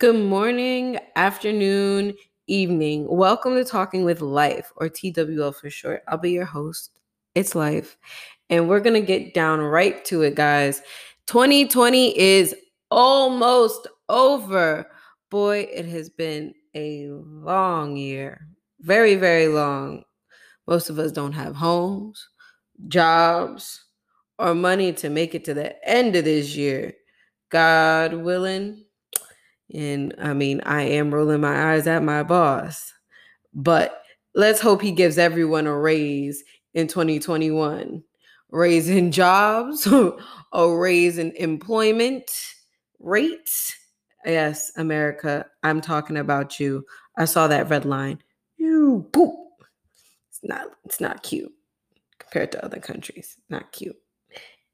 Good morning, afternoon, evening. Welcome to Talking with Life, or TWL for short. I'll be your host. It's Life. And we're going to get down right to it, guys. 2020 is almost over. Boy, it has been a long year. Very, very long. Most of us don't have homes, jobs, or money to make it to the end of this year. God willing, and I mean, I am rolling my eyes at my boss, but let's hope he gives everyone a raise in 2021. Raise in jobs, a raise in employment rates. Yes, America, I'm talking about you. I saw that red line. You poop. It's not it's not cute compared to other countries. Not cute.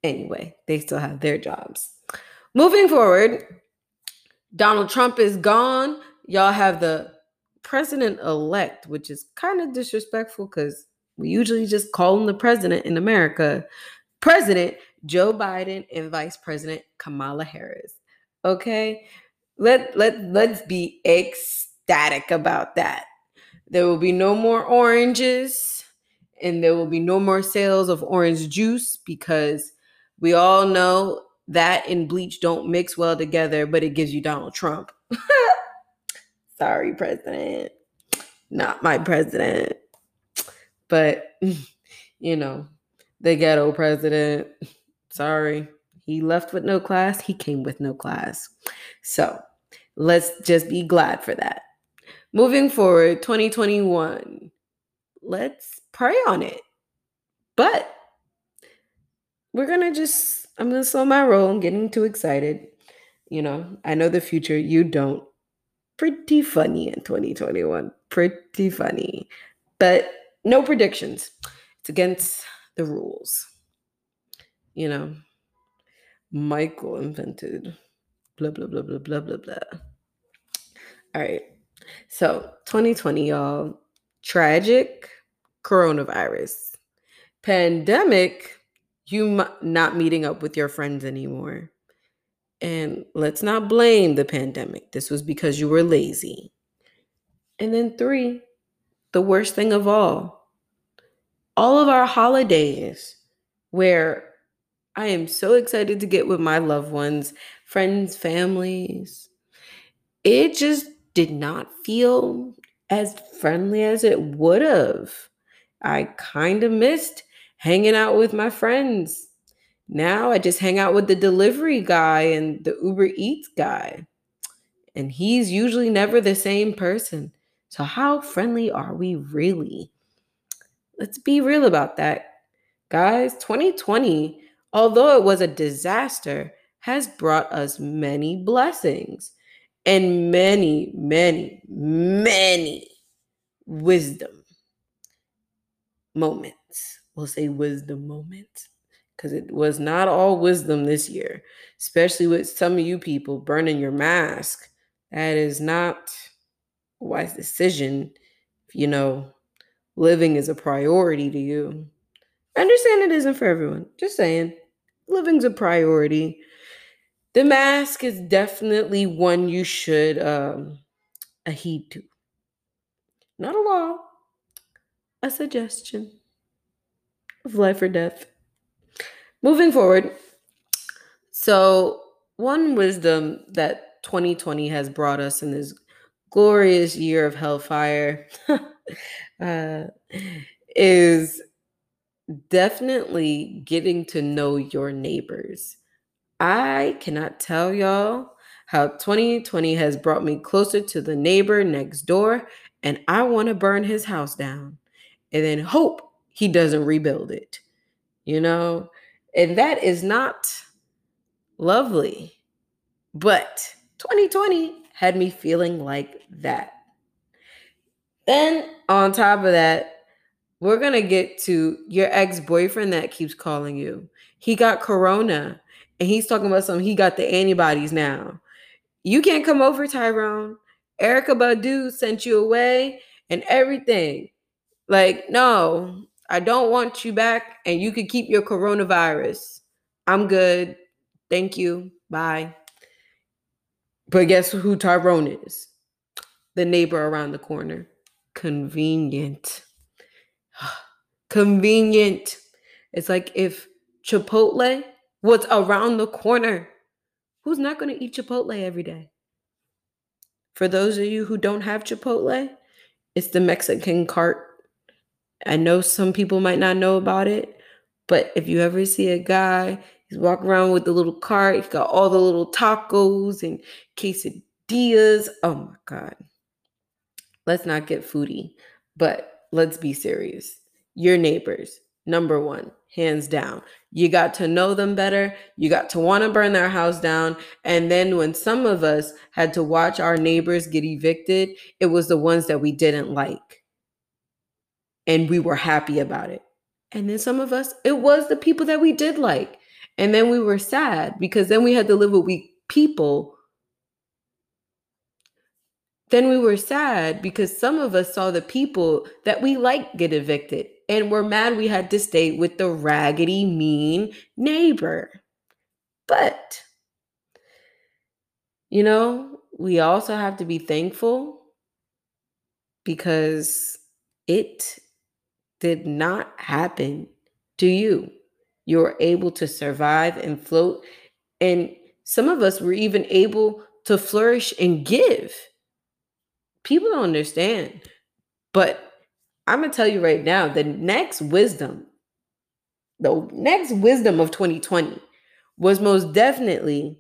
Anyway, they still have their jobs. Moving forward, Donald Trump is gone. Y'all have the president elect, which is kind of disrespectful because we usually just call him the president in America. President Joe Biden and Vice President Kamala Harris. Okay? Let let let's be ecstatic about that. There will be no more oranges and there will be no more sales of orange juice because we all know that and bleach don't mix well together, but it gives you Donald Trump. Sorry, president. Not my president. But, you know, the ghetto president. Sorry. He left with no class. He came with no class. So let's just be glad for that. Moving forward, 2021, let's pray on it. But we're going to just I'm gonna slow my roll. I'm getting too excited. You know, I know the future. You don't. Pretty funny in 2021. Pretty funny. But no predictions. It's against the rules. You know, Michael invented blah, blah, blah, blah, blah, blah, blah. All right. So 2020, y'all. Tragic coronavirus. Pandemic you m- not meeting up with your friends anymore. And let's not blame the pandemic. This was because you were lazy. And then, three, the worst thing of all, all of our holidays where I am so excited to get with my loved ones, friends, families. It just did not feel as friendly as it would have. I kind of missed hanging out with my friends. Now I just hang out with the delivery guy and the Uber Eats guy. And he's usually never the same person. So, how friendly are we really? Let's be real about that. Guys, 2020, although it was a disaster, has brought us many blessings and many, many, many wisdom moments we'll say wisdom moment because it was not all wisdom this year, especially with some of you people burning your mask. That is not a wise decision. If you know living is a priority to you. I understand it isn't for everyone. Just saying, living's a priority. The mask is definitely one you should um, heed to. Not a law, a suggestion of life or death. Moving forward, so one wisdom that 2020 has brought us in this glorious year of hellfire uh, is definitely getting to know your neighbors. I cannot tell y'all how 2020 has brought me closer to the neighbor next door, and I want to burn his house down and then hope he doesn't rebuild it. You know? And that is not lovely. But 2020 had me feeling like that. Then, on top of that, we're going to get to your ex boyfriend that keeps calling you. He got corona and he's talking about something. He got the antibodies now. You can't come over, Tyrone. Erykah Badu sent you away and everything. Like, no, I don't want you back, and you can keep your coronavirus. I'm good. Thank you. Bye. But guess who Tyrone is? The neighbor around the corner. Convenient. Convenient. It's like if Chipotle was around the corner. Who's not going to eat Chipotle every day? For those of you who don't have Chipotle, it's the Mexican cart. I know some people might not know about it, but if you ever see a guy, he's walking around with the little cart, he's got all the little tacos and quesadillas. Oh my God. Let's not get foodie, but let's be serious. Your neighbors, number one, hands down. You got to know them better. You got to want to burn their house down. And then when some of us had to watch our neighbors get evicted, it was the ones that we didn't like. And we were happy about it. And then some of us, it was the people that we did like. And then we were sad because then we had to live with weak people. Then we were sad because some of us saw the people that we liked get evicted and we're mad we had to stay with the raggedy, mean neighbor. But, you know, we also have to be thankful because it did not happen to you. You were able to survive and float. And some of us were even able to flourish and give. People don't understand. But I'm going to tell you right now the next wisdom, the next wisdom of 2020 was most definitely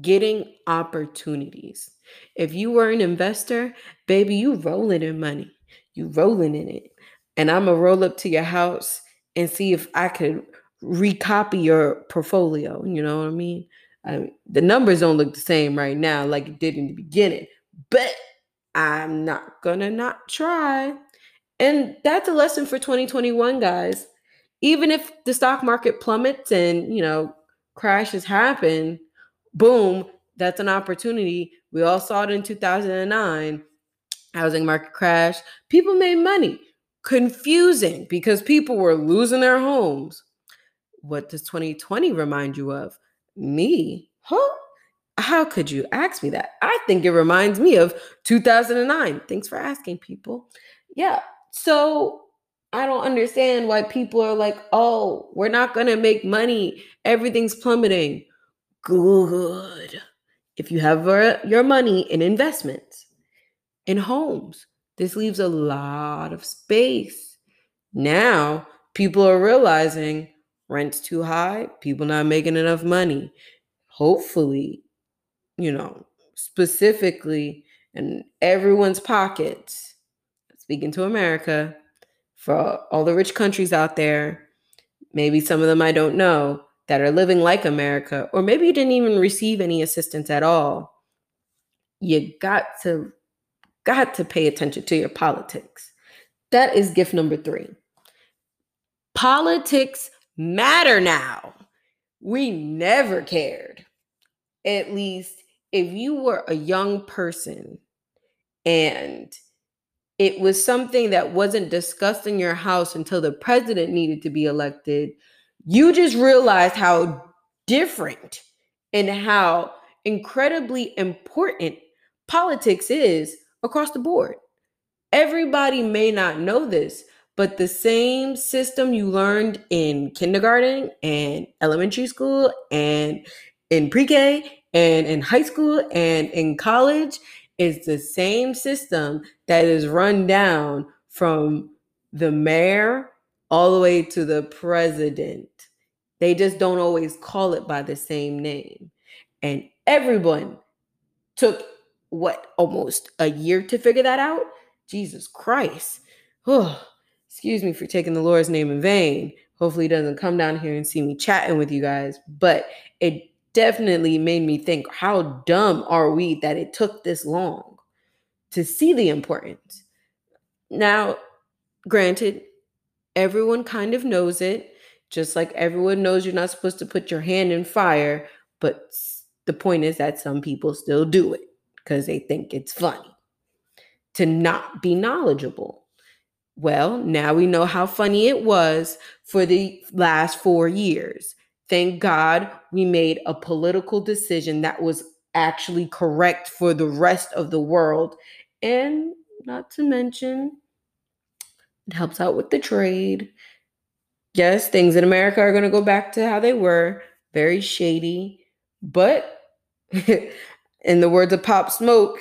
getting opportunities. If you were an investor, baby, you rolling in money. You rolling in it. And I'm to roll up to your house and see if I could recopy your portfolio. You know what I mean? I mean? The numbers don't look the same right now like it did in the beginning, but I'm not gonna not try. And that's a lesson for 2021, guys. Even if the stock market plummets and, you know, crashes happen, boom, that's an opportunity. We all saw it in 2009, housing market crash. People made money. Confusing because people were losing their homes. What does 2020 remind you of? Me? Huh? How could you ask me that? I think it reminds me of 2009. Thanks for asking, people. Yeah. So I don't understand why people are like, oh, we're not going to make money. Everything's plummeting. Good. If you have uh, your money in investments, in homes, this leaves a lot of space. Now, people are realizing rent's too high, people not making enough money. Hopefully, you know, specifically in everyone's pockets, speaking to America, for all the rich countries out there, maybe some of them I don't know, that are living like America, or maybe you didn't even receive any assistance at all. You got to got to pay attention to your politics. That is gift number 3. Politics matter now. We never cared. At least if you were a young person and it was something that wasn't discussed in your house until the president needed to be elected, you just realized how different and how incredibly important politics is across the board. Everybody may not know this, but the same system you learned in kindergarten and elementary school and in pre K and in high school and in college is the same system that is run down from the mayor all the way to the president. They just don't always call it by the same name. And everyone took what almost a year to figure that out? Jesus Christ. Oh, excuse me for taking the Lord's name in vain. Hopefully, he doesn't come down here and see me chatting with you guys. But it definitely made me think how dumb are we that it took this long to see the importance. Now, granted, everyone kind of knows it, just like everyone knows you're not supposed to put your hand in fire, but the point is that some people still do it because they think it's funny to not be knowledgeable. Well, now we know how funny it was for the last four years Thank God we made a political decision that was actually correct for the rest of the world. And not to mention, it helps out with the trade. Yes, things in America are going to go back to how they were very shady. But in the words of Pop Smoke,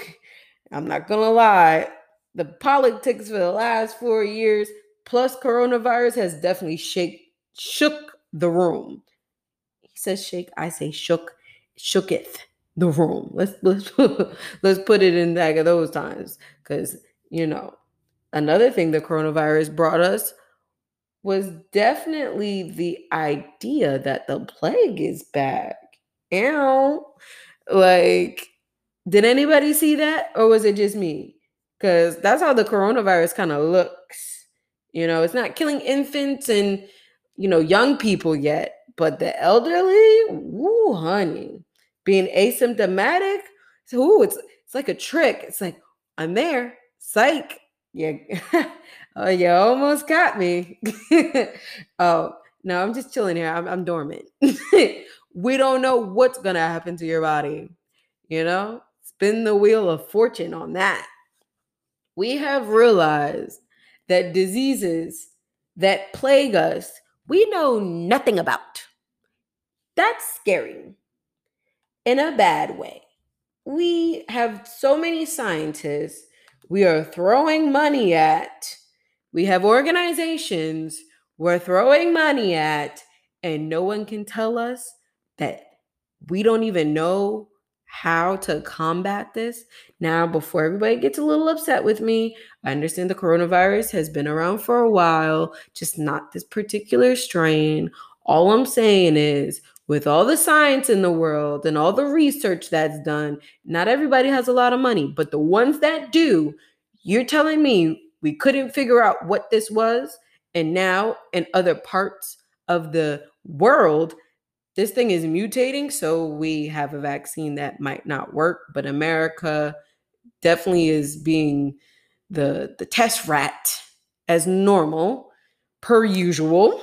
I'm not going to lie, the politics for the last four years plus coronavirus has definitely shake, shook the room. He says shake, I say shook, shooketh the room. Let's let's let's put it in back of those times because you know another thing the coronavirus brought us was definitely the idea that the plague is back. Ow. Like, did anybody see that? Or was it just me? Because that's how the coronavirus kind of looks. You know, it's not killing infants and, you know, young people yet, but the elderly, woo, honey, being asymptomatic, ooh, it's it's like a trick. It's like, I'm there, psych. Yeah. oh, you almost got me. oh, no, I'm just chilling here. I'm, I'm dormant. we don't know what's to happen to your body. You know, spin the wheel of fortune on that. We have realized that diseases that plague us, we know nothing about. That's scary in a bad way. We have so many scientists we are throwing money at. We have organizations we're throwing money at, and no one can tell us that we don't even know how to combat this. Now, before everybody gets a little upset with me, I understand the coronavirus has been around for a while, just not this particular strain. All I'm saying is, with all the science in the world and all the research that's done, not everybody has a lot of money, but the ones that do, you're telling me we couldn't figure out what this was, and now in other parts of the world, this thing is mutating. So we have a vaccine that might not work, but America definitely is being the the test rat as normal per usual.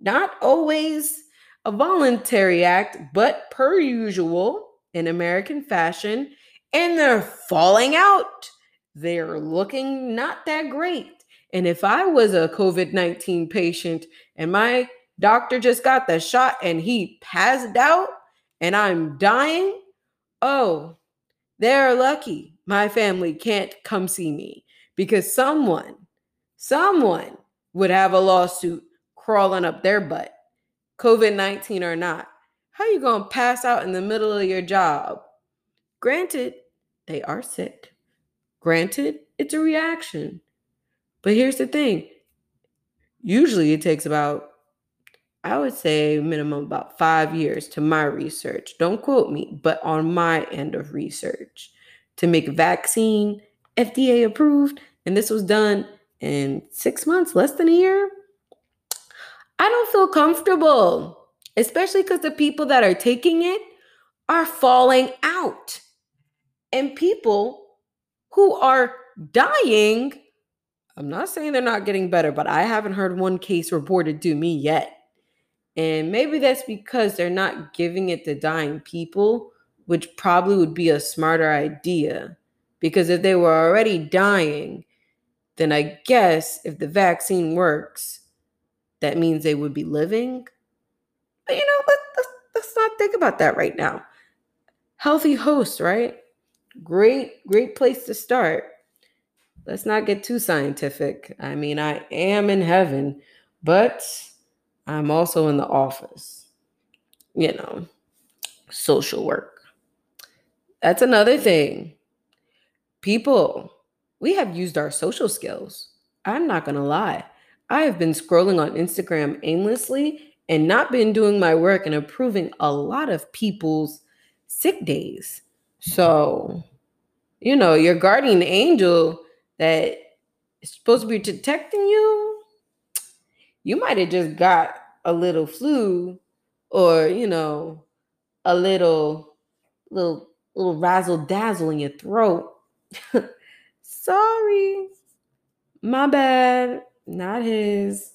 Not always a voluntary act, but per usual in American fashion, and they're falling out. They're looking not that great. And if I was a COVID 19 patient and my doctor just got the shot and he passed out and I'm dying, oh, they're lucky my family can't come see me because someone, someone would have a lawsuit crawling up their butt COVID 19 or not. How you going to pass out in the middle of your job? Granted, they are sick. Granted, it's a reaction. But here's the thing usually it takes about, I would say, minimum about five years to my research. Don't quote me, but on my end of research to make vaccine FDA approved. And this was done in six months, less than a year. I don't feel comfortable, especially because the people that are taking it are falling out. And people who are dying, I'm not saying they're not getting better, but I haven't heard one case reported to me yet. And maybe that's because they're not giving it to dying people, which probably would be a smarter idea. Because if they were already dying, then I guess if the vaccine works, that means they would be living. But you know, let, let's, let's not think about that right now. Healthy host, right? Great, great place to start. Let's not get too scientific. I mean, I am in heaven, but I'm also in the office. You know, social work. That's another thing. People, we have used our social skills. I'm not going to lie. I have been scrolling on Instagram aimlessly and not been doing my work and approving a lot of people's sick days. So, you know, your guardian angel that is supposed to be protecting you, you might have just got a little flu or, you know, a little little little razzle dazzle in your throat. Sorry. My bad not his.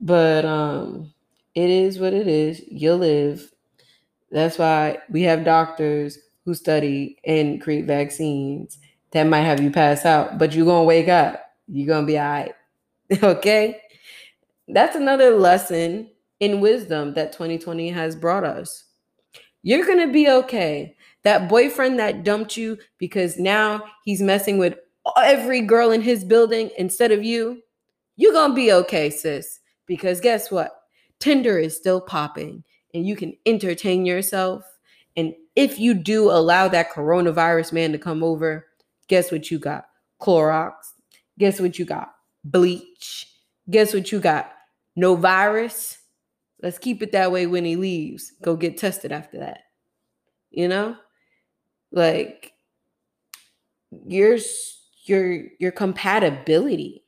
But um it is what it is. You'll live. That's why we have doctors who study and create vaccines that might have you pass out, but you're to wake up. You're to be all right. okay? That's another lesson in wisdom that 2020 has brought us. You're going to be okay. That boyfriend that dumped you because now he's messing with every girl in his building instead of you, you're going to be okay, sis. Because guess what? Tinder is still popping and you can entertain yourself. And if you do allow that coronavirus man to come over, guess what you got? Clorox. Guess what you got? Bleach. Guess what you got? No virus. Let's keep it that way when he leaves. Go get tested after that. You know? Like your your your compatibility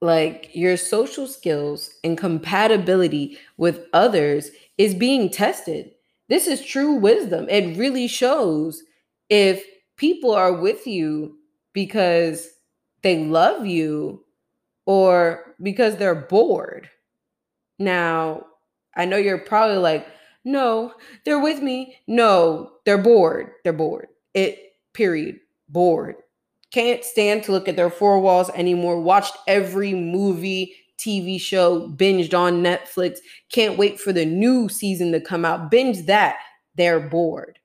like your social skills and compatibility with others is being tested. This is true wisdom. It really shows if people are with you because they love you or because they're bored. Now, I know you're probably like, no, they're with me. No, they're bored. They're bored. It, period. Bored. Can't stand to look at their four walls anymore. Watched every movie, TV show, binged on Netflix. Can't wait for the new season to come out. Binge that. They're bored.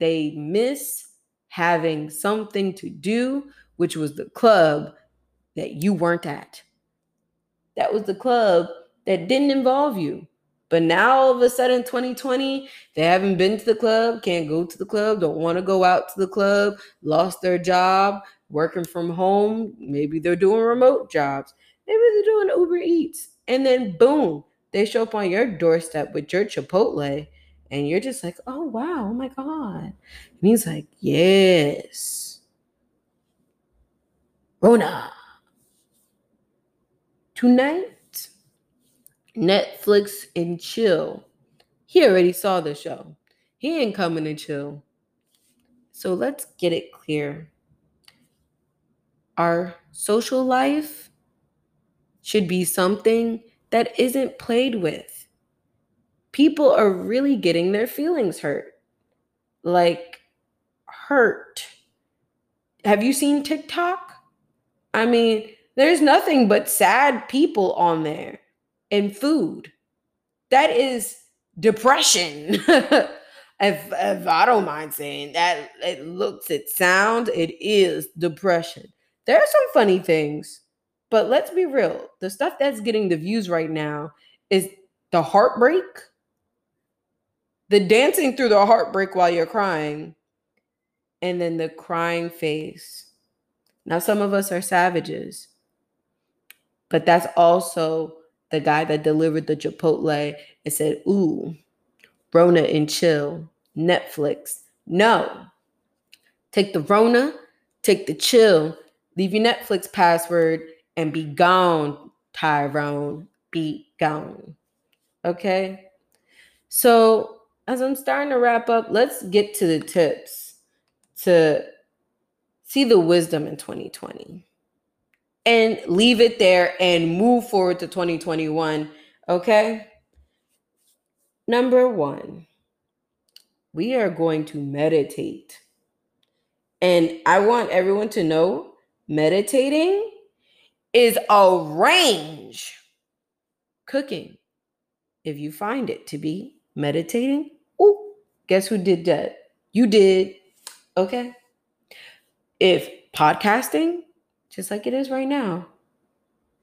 They miss having something to do, which was the club that you weren't at. That was the club that didn't involve you. But now all of a sudden, 2020, they haven't been to the club, can't go to the club, don't want to go out to the club, lost their job, working from home. Maybe they're doing remote jobs. Maybe they're doing Uber Eats. And then boom, they show up on your doorstep with your Chipotle. And you're just like, oh, wow, oh my God. And he's like, yes. Rona. Tonight, Netflix and chill. He already saw the show. He ain't coming to chill. So let's get it clear. Our social life should be something that isn't played with. People are really getting their feelings hurt. Like, hurt. Have you seen TikTok? I mean, there's nothing but sad people on there and food. That is depression. if, if I don't mind saying that, it looks, it sounds, it is depression. There are some funny things, but let's be real. The stuff that's getting the views right now is the heartbreak, the dancing through the heartbreak while you're crying, and then the crying face. Now, some of us are savages, but that's also the guy that delivered the Chipotle and said, Ooh, Rona and chill, Netflix. No. Take the Rona, take the chill, leave your Netflix password, and be gone, Tyrone. Be gone. Okay. So, as I'm starting to wrap up, let's get to the tips to see the wisdom in 2020 and leave it there and move forward to 2021. Okay. Number one, we are going to meditate. And I want everyone to know meditating is a range. Cooking, if you find it to be meditating, oh, guess who did that? You did. Okay. If podcasting, just like it is right now.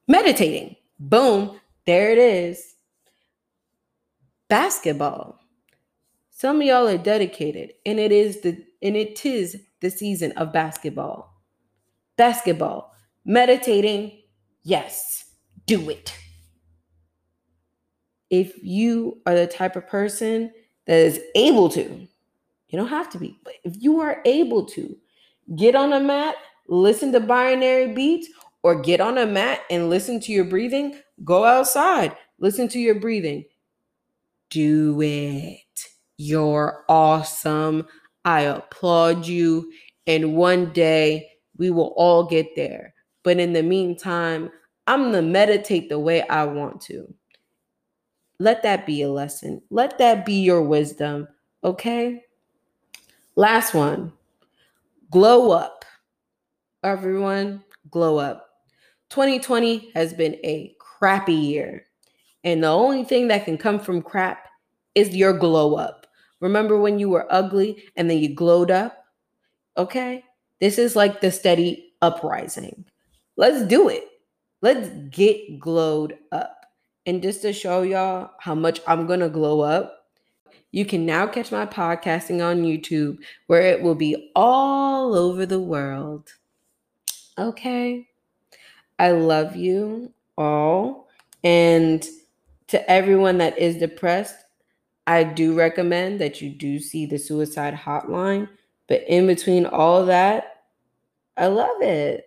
Meditating. Boom, there it is. Basketball. Some of y'all are dedicated, and it is the and it is the season of basketball. Basketball. Meditating. Yes, do it. If you are the type of person that is able to, you don't have to be, but if you are able to get on a mat, listen to binary beats or get on a mat and listen to your breathing, go outside, listen to your breathing. Do it. You're awesome. I applaud you. And one day we will all get there. But in the meantime, I'm going to meditate the way I want to. Let that be a lesson. Let that be your wisdom. Okay. Last one glow up. Everyone, glow up. 2020 has been a crappy year. And the only thing that can come from crap is your glow up. Remember when you were ugly and then you glowed up? Okay. This is like the steady uprising. Let's do it. Let's get glowed up. And just to show y'all how much I'm going to glow up, you can now catch my podcasting on YouTube where it will be all over the world. Okay. I love you all. And to everyone that is depressed, I do recommend that you do see the suicide hotline. But in between all that, I love it.